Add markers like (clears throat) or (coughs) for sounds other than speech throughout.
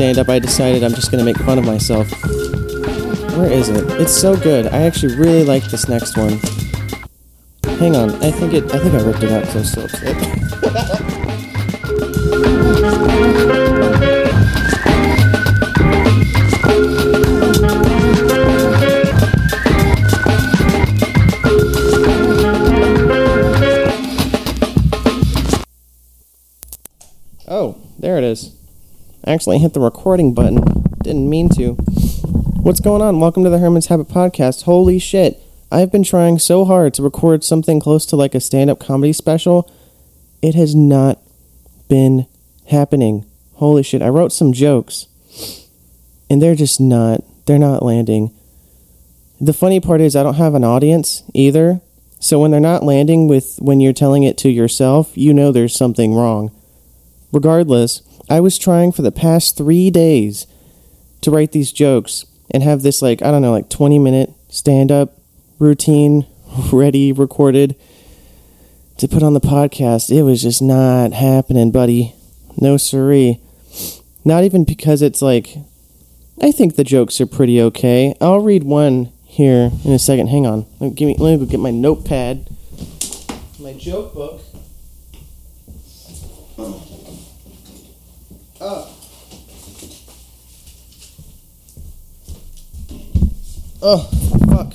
stand up, I decided I'm just going to make fun of myself. Where is it? It's so good. I actually really like this next one. Hang on. I think it I think I ripped it out I'm so upset. Actually hit the recording button. Didn't mean to. What's going on? Welcome to the Herman's Habit Podcast. Holy shit. I've been trying so hard to record something close to like a stand up comedy special. It has not been happening. Holy shit. I wrote some jokes and they're just not, they're not landing. The funny part is, I don't have an audience either. So when they're not landing with when you're telling it to yourself, you know there's something wrong. Regardless, I was trying for the past three days to write these jokes and have this, like, I don't know, like 20 minute stand up routine (laughs) ready, recorded to put on the podcast. It was just not happening, buddy. No siree. Not even because it's like, I think the jokes are pretty okay. I'll read one here in a second. Hang on. Let me, give me, let me go get my notepad, my joke book. Oh. Oh, fuck.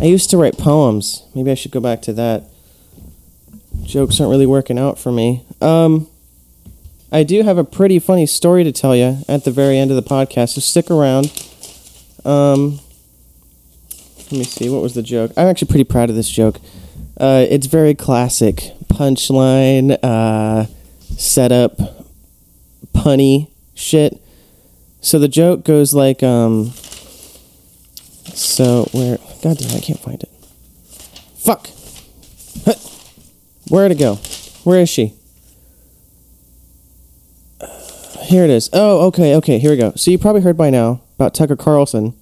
I used to write poems. Maybe I should go back to that. Jokes aren't really working out for me. Um, I do have a pretty funny story to tell you at the very end of the podcast, so stick around. Um, let me see, what was the joke? I'm actually pretty proud of this joke. Uh, it's very classic. Punchline, uh, setup, punny shit. So the joke goes like, um, so where? God damn, I can't find it. Fuck. Where'd it go? Where is she? Here it is. Oh, okay, okay. Here we go. So you probably heard by now about Tucker Carlson,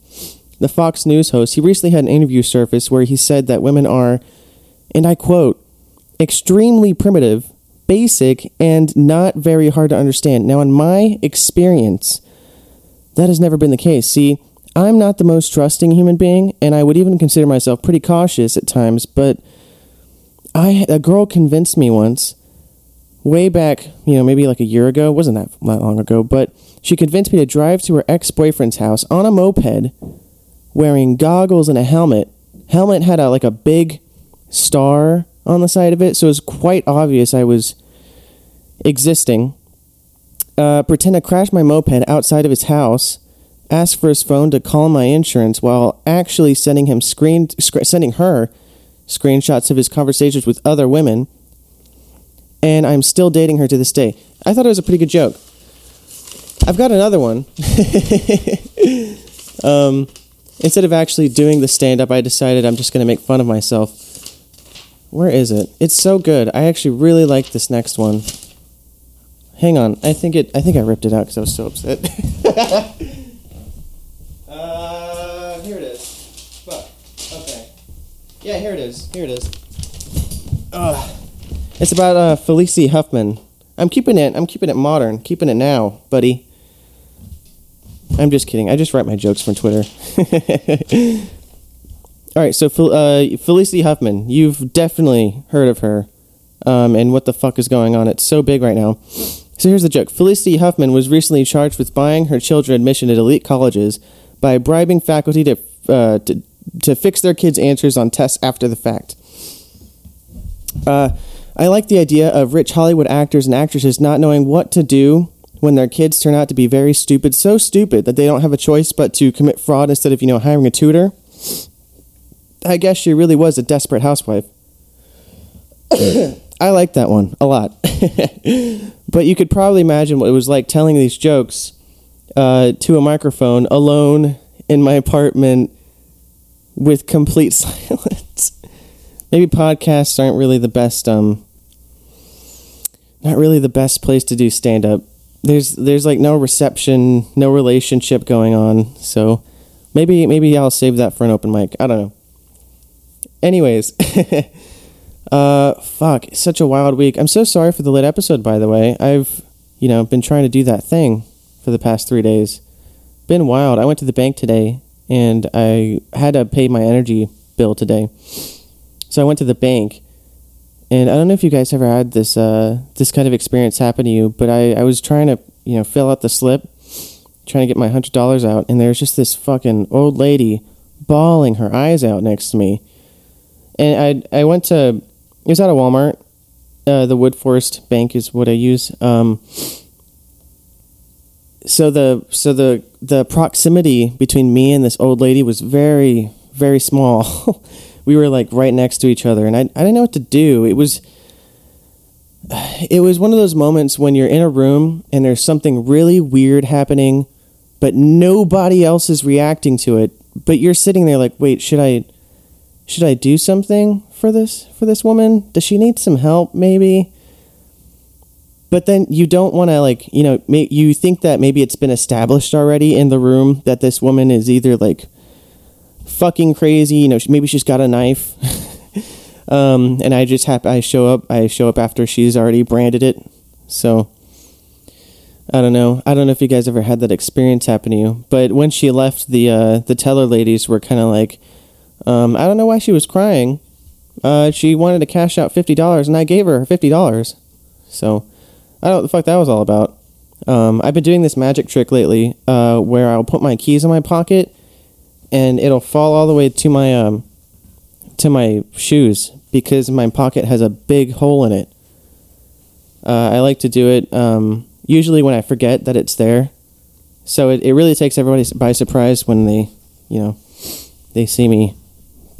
the Fox News host. He recently had an interview surface where he said that women are, and I quote, extremely primitive, basic, and not very hard to understand. Now, in my experience, that has never been the case. See, I'm not the most trusting human being, and I would even consider myself pretty cautious at times, but I a girl convinced me once, way back, you know, maybe like a year ago, wasn't that that long ago, but she convinced me to drive to her ex-boyfriend's house on a moped, wearing goggles and a helmet. Helmet had a like a big star on the side of it, so it was quite obvious I was existing. Uh, pretend to crash my moped outside of his house, ask for his phone to call my insurance while actually sending him screen sc- sending her screenshots of his conversations with other women. And I'm still dating her to this day. I thought it was a pretty good joke. I've got another one. (laughs) um, instead of actually doing the stand up, I decided I'm just going to make fun of myself. Where is it? It's so good. I actually really like this next one. Hang on. I think it. I think I ripped it out because I was so upset. (laughs) uh, here it is. Fuck. Okay. Yeah, here it is. Here it is. Ugh. It's about uh, Felicity Huffman. I'm keeping it. I'm keeping it modern. Keeping it now, buddy. I'm just kidding. I just write my jokes from Twitter. (laughs) All right, so uh, Felicity Huffman, you've definitely heard of her, um, and what the fuck is going on? It's so big right now. So here's the joke: Felicity Huffman was recently charged with buying her children admission at elite colleges by bribing faculty to uh, to, to fix their kids' answers on tests after the fact. Uh, I like the idea of rich Hollywood actors and actresses not knowing what to do when their kids turn out to be very stupid, so stupid that they don't have a choice but to commit fraud instead of, you know, hiring a tutor. I guess she really was a desperate housewife. (coughs) I like that one a lot. (laughs) but you could probably imagine what it was like telling these jokes uh, to a microphone alone in my apartment with complete (laughs) silence. Maybe podcasts aren't really the best um not really the best place to do stand up. There's there's like no reception, no relationship going on. So maybe maybe I'll save that for an open mic. I don't know. Anyways, (laughs) uh fuck, such a wild week. I'm so sorry for the late episode by the way. I've, you know, been trying to do that thing for the past three days. Been wild. I went to the bank today and I had to pay my energy bill today. So I went to the bank and I don't know if you guys ever had this uh, this kind of experience happen to you, but I, I was trying to, you know, fill out the slip, trying to get my hundred dollars out, and there's just this fucking old lady bawling her eyes out next to me. And I I went to it was a Walmart. Uh, the Woodforest Bank is what I use. Um, so the so the the proximity between me and this old lady was very very small. (laughs) we were like right next to each other, and I I didn't know what to do. It was it was one of those moments when you're in a room and there's something really weird happening, but nobody else is reacting to it. But you're sitting there like, wait, should I should I do something for this for this woman? Does she need some help? Maybe but then you don't want to like you know you think that maybe it's been established already in the room that this woman is either like fucking crazy you know maybe she's got a knife (laughs) um, and i just have i show up i show up after she's already branded it so i don't know i don't know if you guys ever had that experience happen to you but when she left the uh, the teller ladies were kind of like um, i don't know why she was crying uh, she wanted to cash out $50 and i gave her $50 so I don't know what the fuck that was all about. Um, I've been doing this magic trick lately uh, where I'll put my keys in my pocket and it'll fall all the way to my um, to my shoes because my pocket has a big hole in it. Uh, I like to do it um, usually when I forget that it's there. So it, it really takes everybody by surprise when they, you know, they see me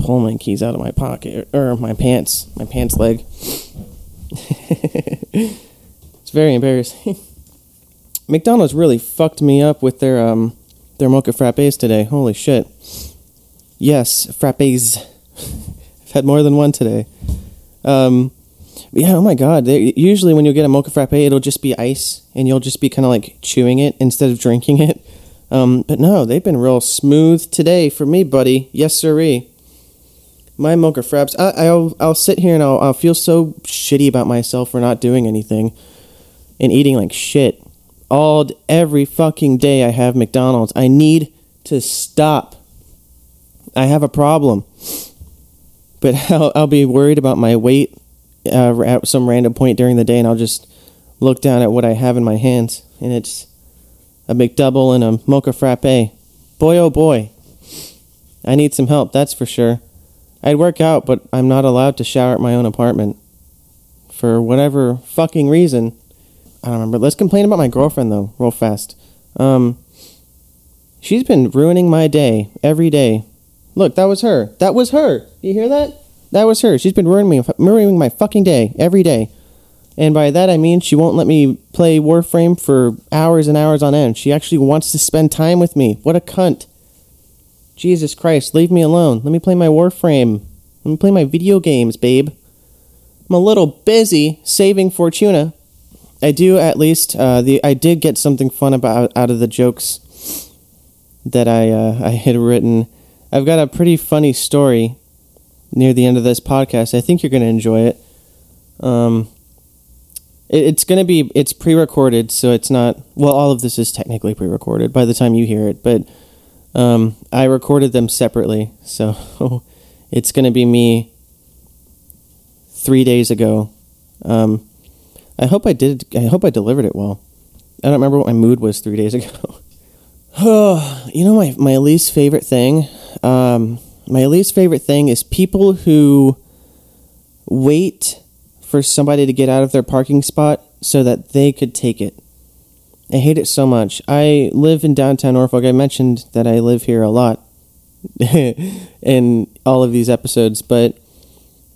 pull my keys out of my pocket or my pants, my pants leg. (laughs) It's very embarrassing. (laughs) McDonald's really fucked me up with their um their mocha frappes today. Holy shit. Yes, frappes. (laughs) I've had more than one today. Um yeah, oh my god. They, usually when you get a mocha frappe, it'll just be ice and you'll just be kind of like chewing it instead of drinking it. Um, but no, they've been real smooth today for me, buddy. Yes, sirree. My mocha fraps. I, will I'll sit here and I'll, I'll feel so shitty about myself for not doing anything and eating like shit all every fucking day I have McDonald's. I need to stop. I have a problem. But (laughs) I'll, I'll be worried about my weight uh, at some random point during the day, and I'll just look down at what I have in my hands, and it's a McDouble and a mocha frappe. Boy, oh boy. I need some help, that's for sure. I'd work out, but I'm not allowed to shower at my own apartment. For whatever fucking reason, I don't remember. Let's complain about my girlfriend though, real fast. Um, she's been ruining my day every day. Look, that was her. That was her. You hear that? That was her. She's been ruining me, ruining my fucking day every day. And by that I mean she won't let me play Warframe for hours and hours on end. She actually wants to spend time with me. What a cunt. Jesus Christ, leave me alone. Let me play my Warframe. Let me play my video games, babe. I'm a little busy saving Fortuna. I do at least. Uh, the I did get something fun about out of the jokes that I uh, I had written. I've got a pretty funny story near the end of this podcast. I think you're going to enjoy it. Um, it, it's going to be it's pre-recorded, so it's not. Well, all of this is technically pre-recorded by the time you hear it, but um, I recorded them separately, so (laughs) it's going to be me three days ago. Um, I hope I did. I hope I delivered it well. I don't remember what my mood was three days (laughs) ago. oh, (sighs) you know my my least favorite thing. Um, my least favorite thing is people who wait for somebody to get out of their parking spot so that they could take it. I hate it so much. I live in downtown Norfolk. I mentioned that I live here a lot (laughs) in all of these episodes, but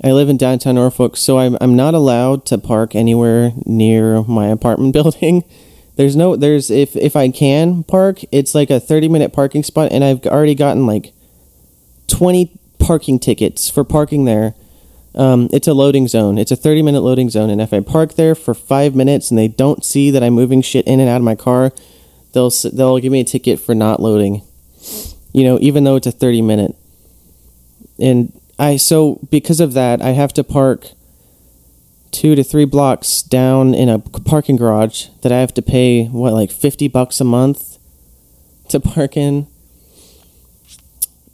I live in downtown Norfolk, so I'm I'm not allowed to park anywhere near my apartment (laughs) building. There's no there's if if I can park, it's like a 30 minute parking spot and I've already gotten like 20 parking tickets for parking there. Um, it's a loading zone. It's a 30 minute loading zone and if I park there for 5 minutes and they don't see that I'm moving shit in and out of my car, they'll they'll give me a ticket for not loading. You know, even though it's a 30 minute. And I so because of that, I have to park two to three blocks down in a parking garage that I have to pay what like fifty bucks a month to park in.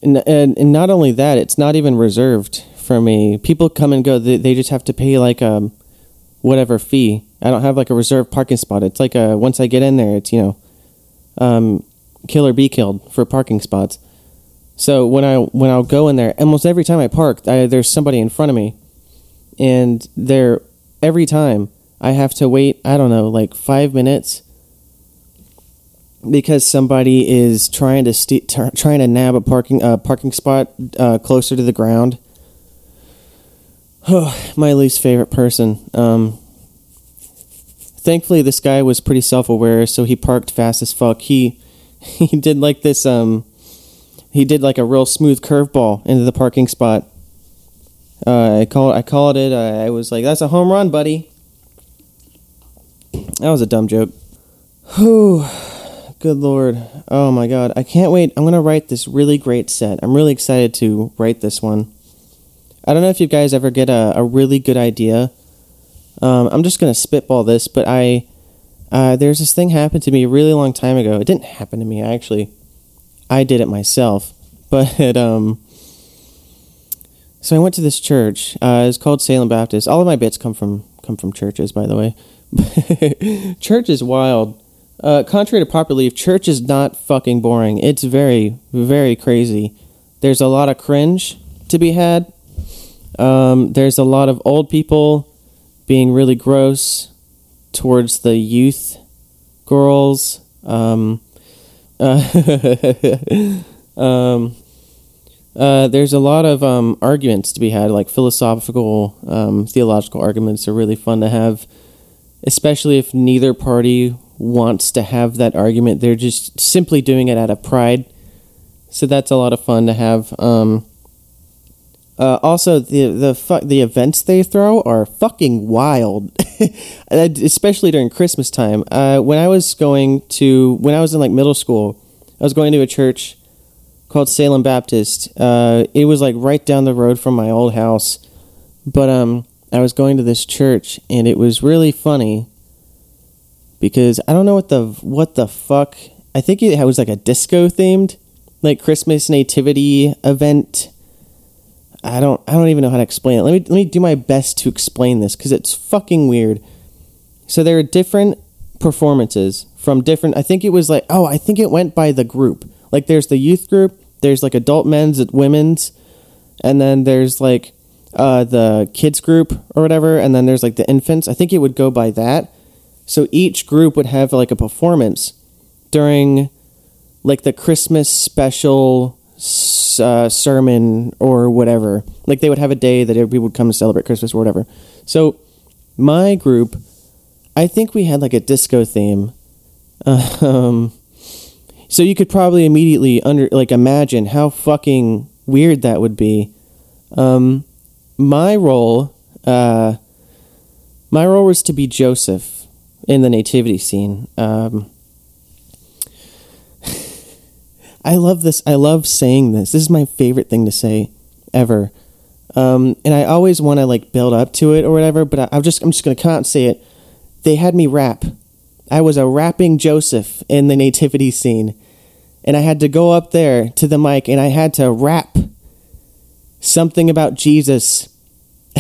And, and, and not only that, it's not even reserved for me. People come and go. They, they just have to pay like um whatever fee. I don't have like a reserved parking spot. It's like a once I get in there, it's you know, um, kill or be killed for parking spots. So when I when I'll go in there, almost every time I park, I, there's somebody in front of me, and there every time I have to wait. I don't know, like five minutes because somebody is trying to st- t- trying to nab a parking uh, parking spot uh, closer to the ground. Oh, (sighs) my least favorite person. Um, thankfully, this guy was pretty self aware, so he parked fast as fuck. He (laughs) he did like this. Um, he did like a real smooth curveball into the parking spot. Uh, I called I called it. I was like, "That's a home run, buddy." That was a dumb joke. Whew. Good lord. Oh my god. I can't wait. I'm going to write this really great set. I'm really excited to write this one. I don't know if you guys ever get a, a really good idea. Um, I'm just to spitball this, but I. Uh, there's this thing happened to me a really long time ago. It didn't happen to me, I actually. I did it myself. (laughs) But, um. So I went to this church. Uh, it's called Salem Baptist. All of my bits come from come from churches, by the way. (laughs) church is wild. Uh, contrary to popular belief, church is not fucking boring. It's very, very crazy. There's a lot of cringe to be had. Um, there's a lot of old people being really gross towards the youth girls. Um, uh, (laughs) um, uh, there's a lot of um, arguments to be had, like philosophical, um, theological arguments are really fun to have, especially if neither party wants to have that argument. They're just simply doing it out of pride. So that's a lot of fun to have. Um, uh, also, the the fu- the events they throw are fucking wild, (laughs) especially during Christmas time. Uh, when I was going to when I was in like middle school, I was going to a church called Salem Baptist. Uh, it was like right down the road from my old house, but um, I was going to this church, and it was really funny because I don't know what the what the fuck. I think it was like a disco themed, like Christmas nativity event. I don't I don't even know how to explain it. Let me let me do my best to explain this because it's fucking weird. So there are different performances from different. I think it was like oh I think it went by the group. Like there's the youth group, there's like adult men's, women's, and then there's like uh, the kids group or whatever, and then there's like the infants. I think it would go by that. So each group would have like a performance during like the Christmas special uh, sermon or whatever. Like they would have a day that everybody would come to celebrate Christmas or whatever. So my group, I think we had like a disco theme. (laughs) um, so you could probably immediately under like imagine how fucking weird that would be. Um, my role, uh, my role was to be Joseph in the nativity scene. Um, I love this. I love saying this. This is my favorite thing to say ever. Um, and I always want to like build up to it or whatever, but I, I'm just I'm just gonna come out and say it. They had me rap. I was a rapping Joseph in the nativity scene, and I had to go up there to the mic and I had to rap something about Jesus (laughs)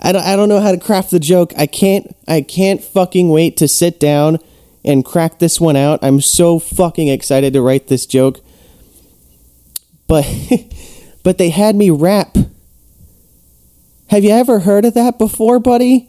I don't, I don't know how to craft the joke. I can't I can't fucking wait to sit down and crack this one out. I'm so fucking excited to write this joke. But (laughs) but they had me rap. Have you ever heard of that before, buddy?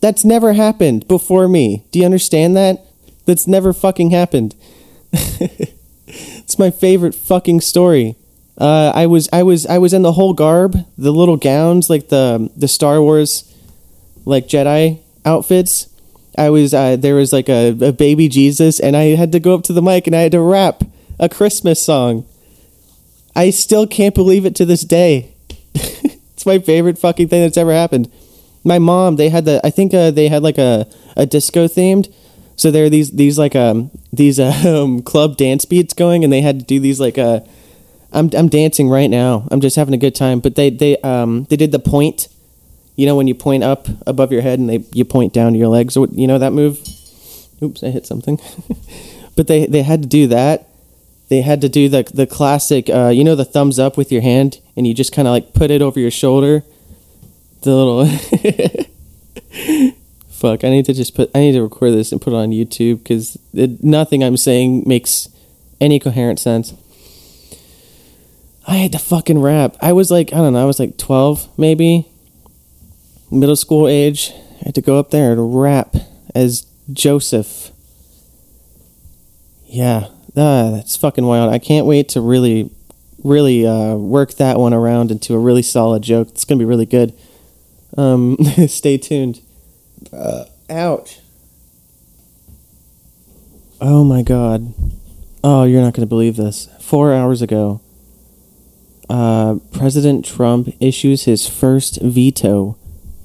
That's never happened before me. Do you understand that? That's never fucking happened. (laughs) it's my favorite fucking story. Uh, I was I was I was in the whole garb, the little gowns, like the the Star Wars, like Jedi outfits. I was uh, there was like a, a baby Jesus, and I had to go up to the mic and I had to rap a Christmas song. I still can't believe it to this day. (laughs) it's my favorite fucking thing that's ever happened. My mom, they had the I think uh, they had like a a disco themed. So there are these these like um these (laughs) um club dance beats going, and they had to do these like uh I'm I'm dancing right now. I'm just having a good time. But they they um they did the point, You know when you point up above your head and they you point down to your legs. Or you know that move. Oops, I hit something. (laughs) but they they had to do that. They had to do the the classic. Uh, you know the thumbs up with your hand, and you just kind of like put it over your shoulder. The little. (laughs) Fuck! I need to just put. I need to record this and put it on YouTube because nothing I'm saying makes any coherent sense. I had to fucking rap. I was like, I don't know, I was like 12 maybe, middle school age. I had to go up there to rap as Joseph. Yeah, ah, that's fucking wild. I can't wait to really, really uh, work that one around into a really solid joke. It's gonna be really good. Um, (laughs) stay tuned. Uh, ouch. Oh my god. Oh, you're not gonna believe this. Four hours ago, uh, President Trump issues his first veto,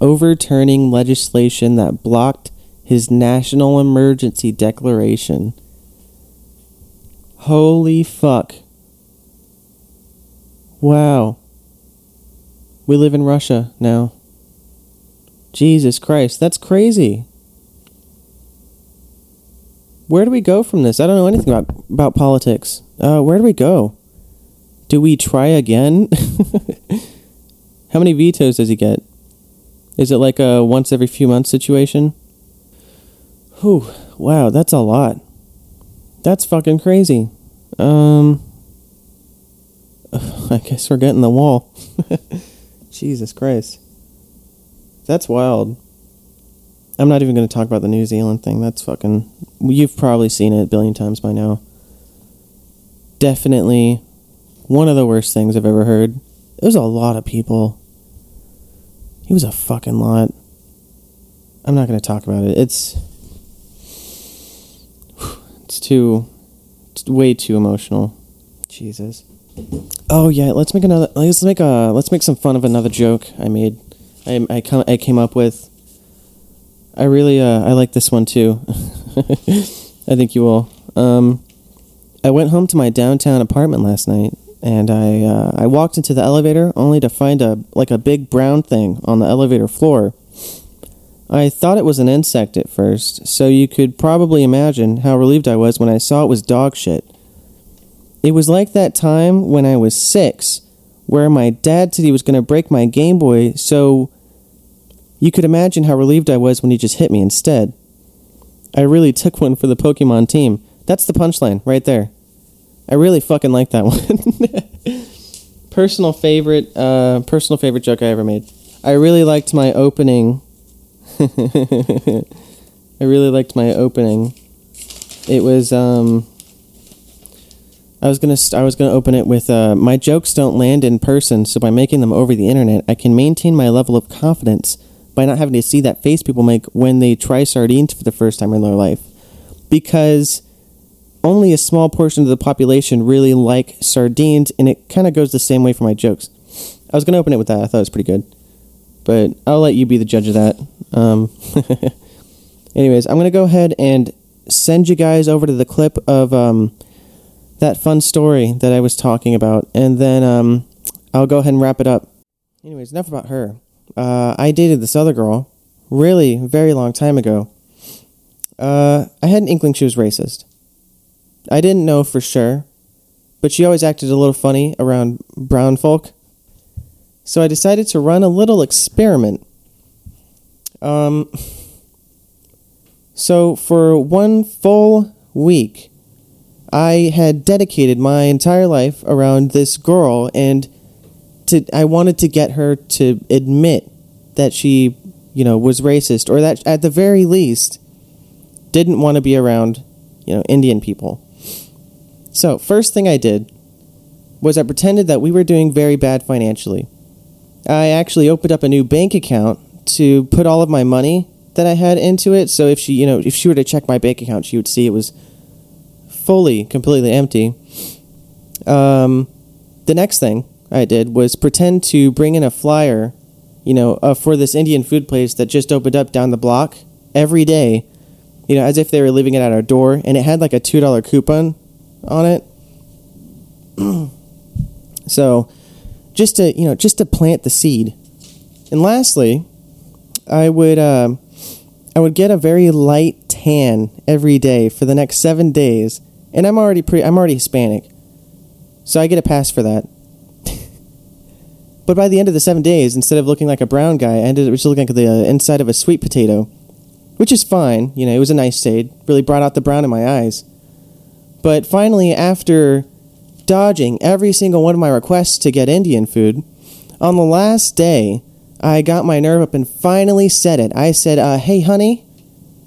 overturning legislation that blocked his national emergency declaration. Holy fuck. Wow. We live in Russia now. Jesus Christ, that's crazy. Where do we go from this? I don't know anything about, about politics. Uh, where do we go? Do we try again? (laughs) How many vetoes does he get? Is it like a once every few months situation? Whew, wow, that's a lot. That's fucking crazy. Um, (sighs) I guess we're getting the wall. (laughs) Jesus Christ. That's wild. I'm not even going to talk about the New Zealand thing. That's fucking. You've probably seen it a billion times by now. Definitely one of the worst things I've ever heard. Was a lot of people. He was a fucking lot. I'm not going to talk about it. It's (sighs) it's too it's way too emotional. Jesus. Oh yeah, let's make another let's make a let's make some fun of another joke I made. I I come I came up with I really uh I like this one too. (laughs) I think you will. Um I went home to my downtown apartment last night and I uh, I walked into the elevator only to find a like a big brown thing on the elevator floor. I thought it was an insect at first, so you could probably imagine how relieved I was when I saw it was dog shit. It was like that time when I was six, where my dad said he was going to break my Game Boy, so you could imagine how relieved I was when he just hit me instead. I really took one for the Pokemon team. That's the punchline right there. I really fucking like that (laughs) one. personal favorite, uh, personal favorite joke I ever made. I really liked my opening. (laughs) I really liked my opening. It was um. I was gonna st- I was gonna open it with uh, my jokes don't land in person, so by making them over the internet, I can maintain my level of confidence by not having to see that face people make when they try sardines for the first time in their life, because only a small portion of the population really like sardines, and it kind of goes the same way for my jokes. I was going to open it with that. I thought it was pretty good. But I'll let you be the judge of that. Um, (laughs) anyways, I'm going to go ahead and send you guys over to the clip of um, that fun story that I was talking about, and then um, I'll go ahead and wrap it up. Anyways, enough about her. Uh, I dated this other girl, really, very long time ago. Uh, I had an inkling she was racist. I didn't know for sure, but she always acted a little funny around brown folk. So I decided to run a little experiment. Um, so for one full week, I had dedicated my entire life around this girl, and to I wanted to get her to admit that she, you know, was racist, or that at the very least, didn't want to be around, you know, Indian people. So, first thing I did was I pretended that we were doing very bad financially. I actually opened up a new bank account to put all of my money that I had into it. So if she, you know, if she were to check my bank account, she would see it was fully, completely empty. Um, the next thing I did was pretend to bring in a flyer, you know, uh, for this Indian food place that just opened up down the block every day, you know, as if they were leaving it at our door, and it had like a two dollar coupon on it. (clears throat) so, just to you know, just to plant the seed. And lastly, I would uh, I would get a very light tan every day for the next seven days, and I'm already pre I'm already Hispanic, so I get a pass for that. (laughs) but by the end of the seven days, instead of looking like a brown guy, I ended up just looking like the uh, inside of a sweet potato, which is fine. You know, it was a nice shade. Really brought out the brown in my eyes. But finally, after dodging every single one of my requests to get Indian food, on the last day, I got my nerve up and finally said it. I said, uh, Hey, honey,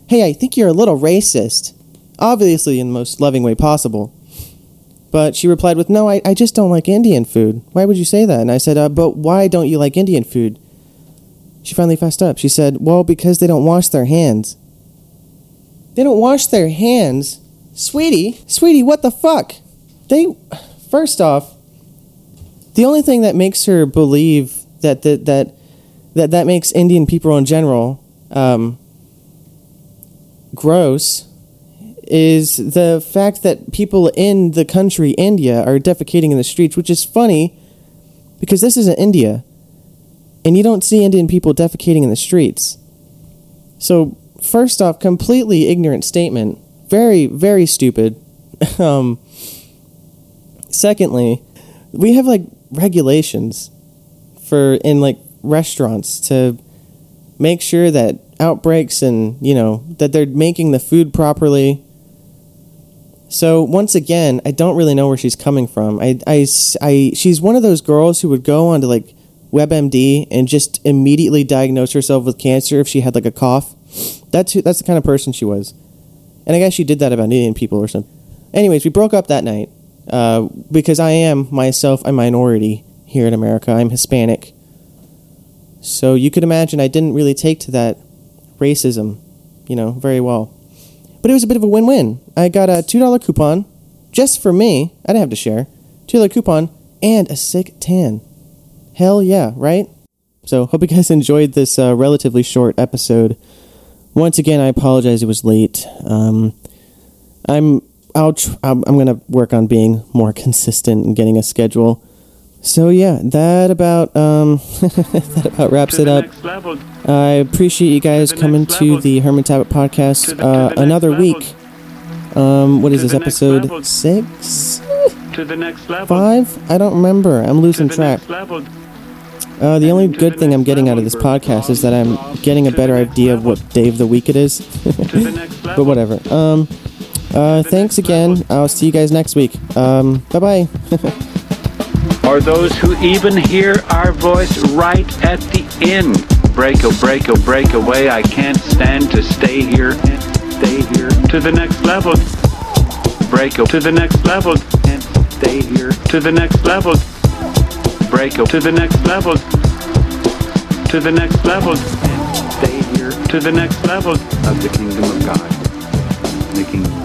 hey, I think you're a little racist. Obviously, in the most loving way possible. But she replied with, No, I, I just don't like Indian food. Why would you say that? And I said, uh, But why don't you like Indian food? She finally fessed up. She said, Well, because they don't wash their hands. They don't wash their hands? Sweetie, sweetie, what the fuck? They, first off, the only thing that makes her believe that that that that, that makes Indian people in general um, gross is the fact that people in the country India are defecating in the streets, which is funny because this isn't India, and you don't see Indian people defecating in the streets. So first off, completely ignorant statement, very very stupid. (laughs) um, secondly, we have like regulations for in like restaurants to make sure that outbreaks and you know that they're making the food properly. So once again i don't really know where she's coming from. I, I, I she's one of those girls who would go onto like webmd and just immediately diagnose herself with cancer if she had like a cough. That's who, that's the kind of person she was and i guess she did that about indian people or something anyways we broke up that night uh, because I am myself a minority here in America. I'm Hispanic. So you could imagine I didn't really take to that racism, you know, very well. But it was a bit of a win win. I got a $2 coupon just for me. I didn't have to share. $2 coupon and a sick tan. Hell yeah, right? So, hope you guys (laughs) enjoyed this uh, relatively short episode. Once again, I apologize it was late. Um, I'm I'll. I'm I'm gonna work on being more consistent and getting a schedule. So yeah, that about um (laughs) that about wraps it up. I appreciate you guys coming to the Herman Tablet podcast uh, another week. Um, what is this episode six? To the next level. Five? I don't remember. I'm losing track. Uh, the only good thing I'm getting out of this podcast is that I'm getting a better idea of what day of the week it is. (laughs) but whatever. Um, uh, thanks again. I'll see you guys next week. Um, bye bye. Or those who even hear our voice right at the end. Break, oh, break, oh, break away. I can't stand to stay here and stay here. To the next level. Break, oh, to the next level. And stay here. To the next level. Break, to the next level. To the next level. And stay here. To the next level of the kingdom of God. The kingdom.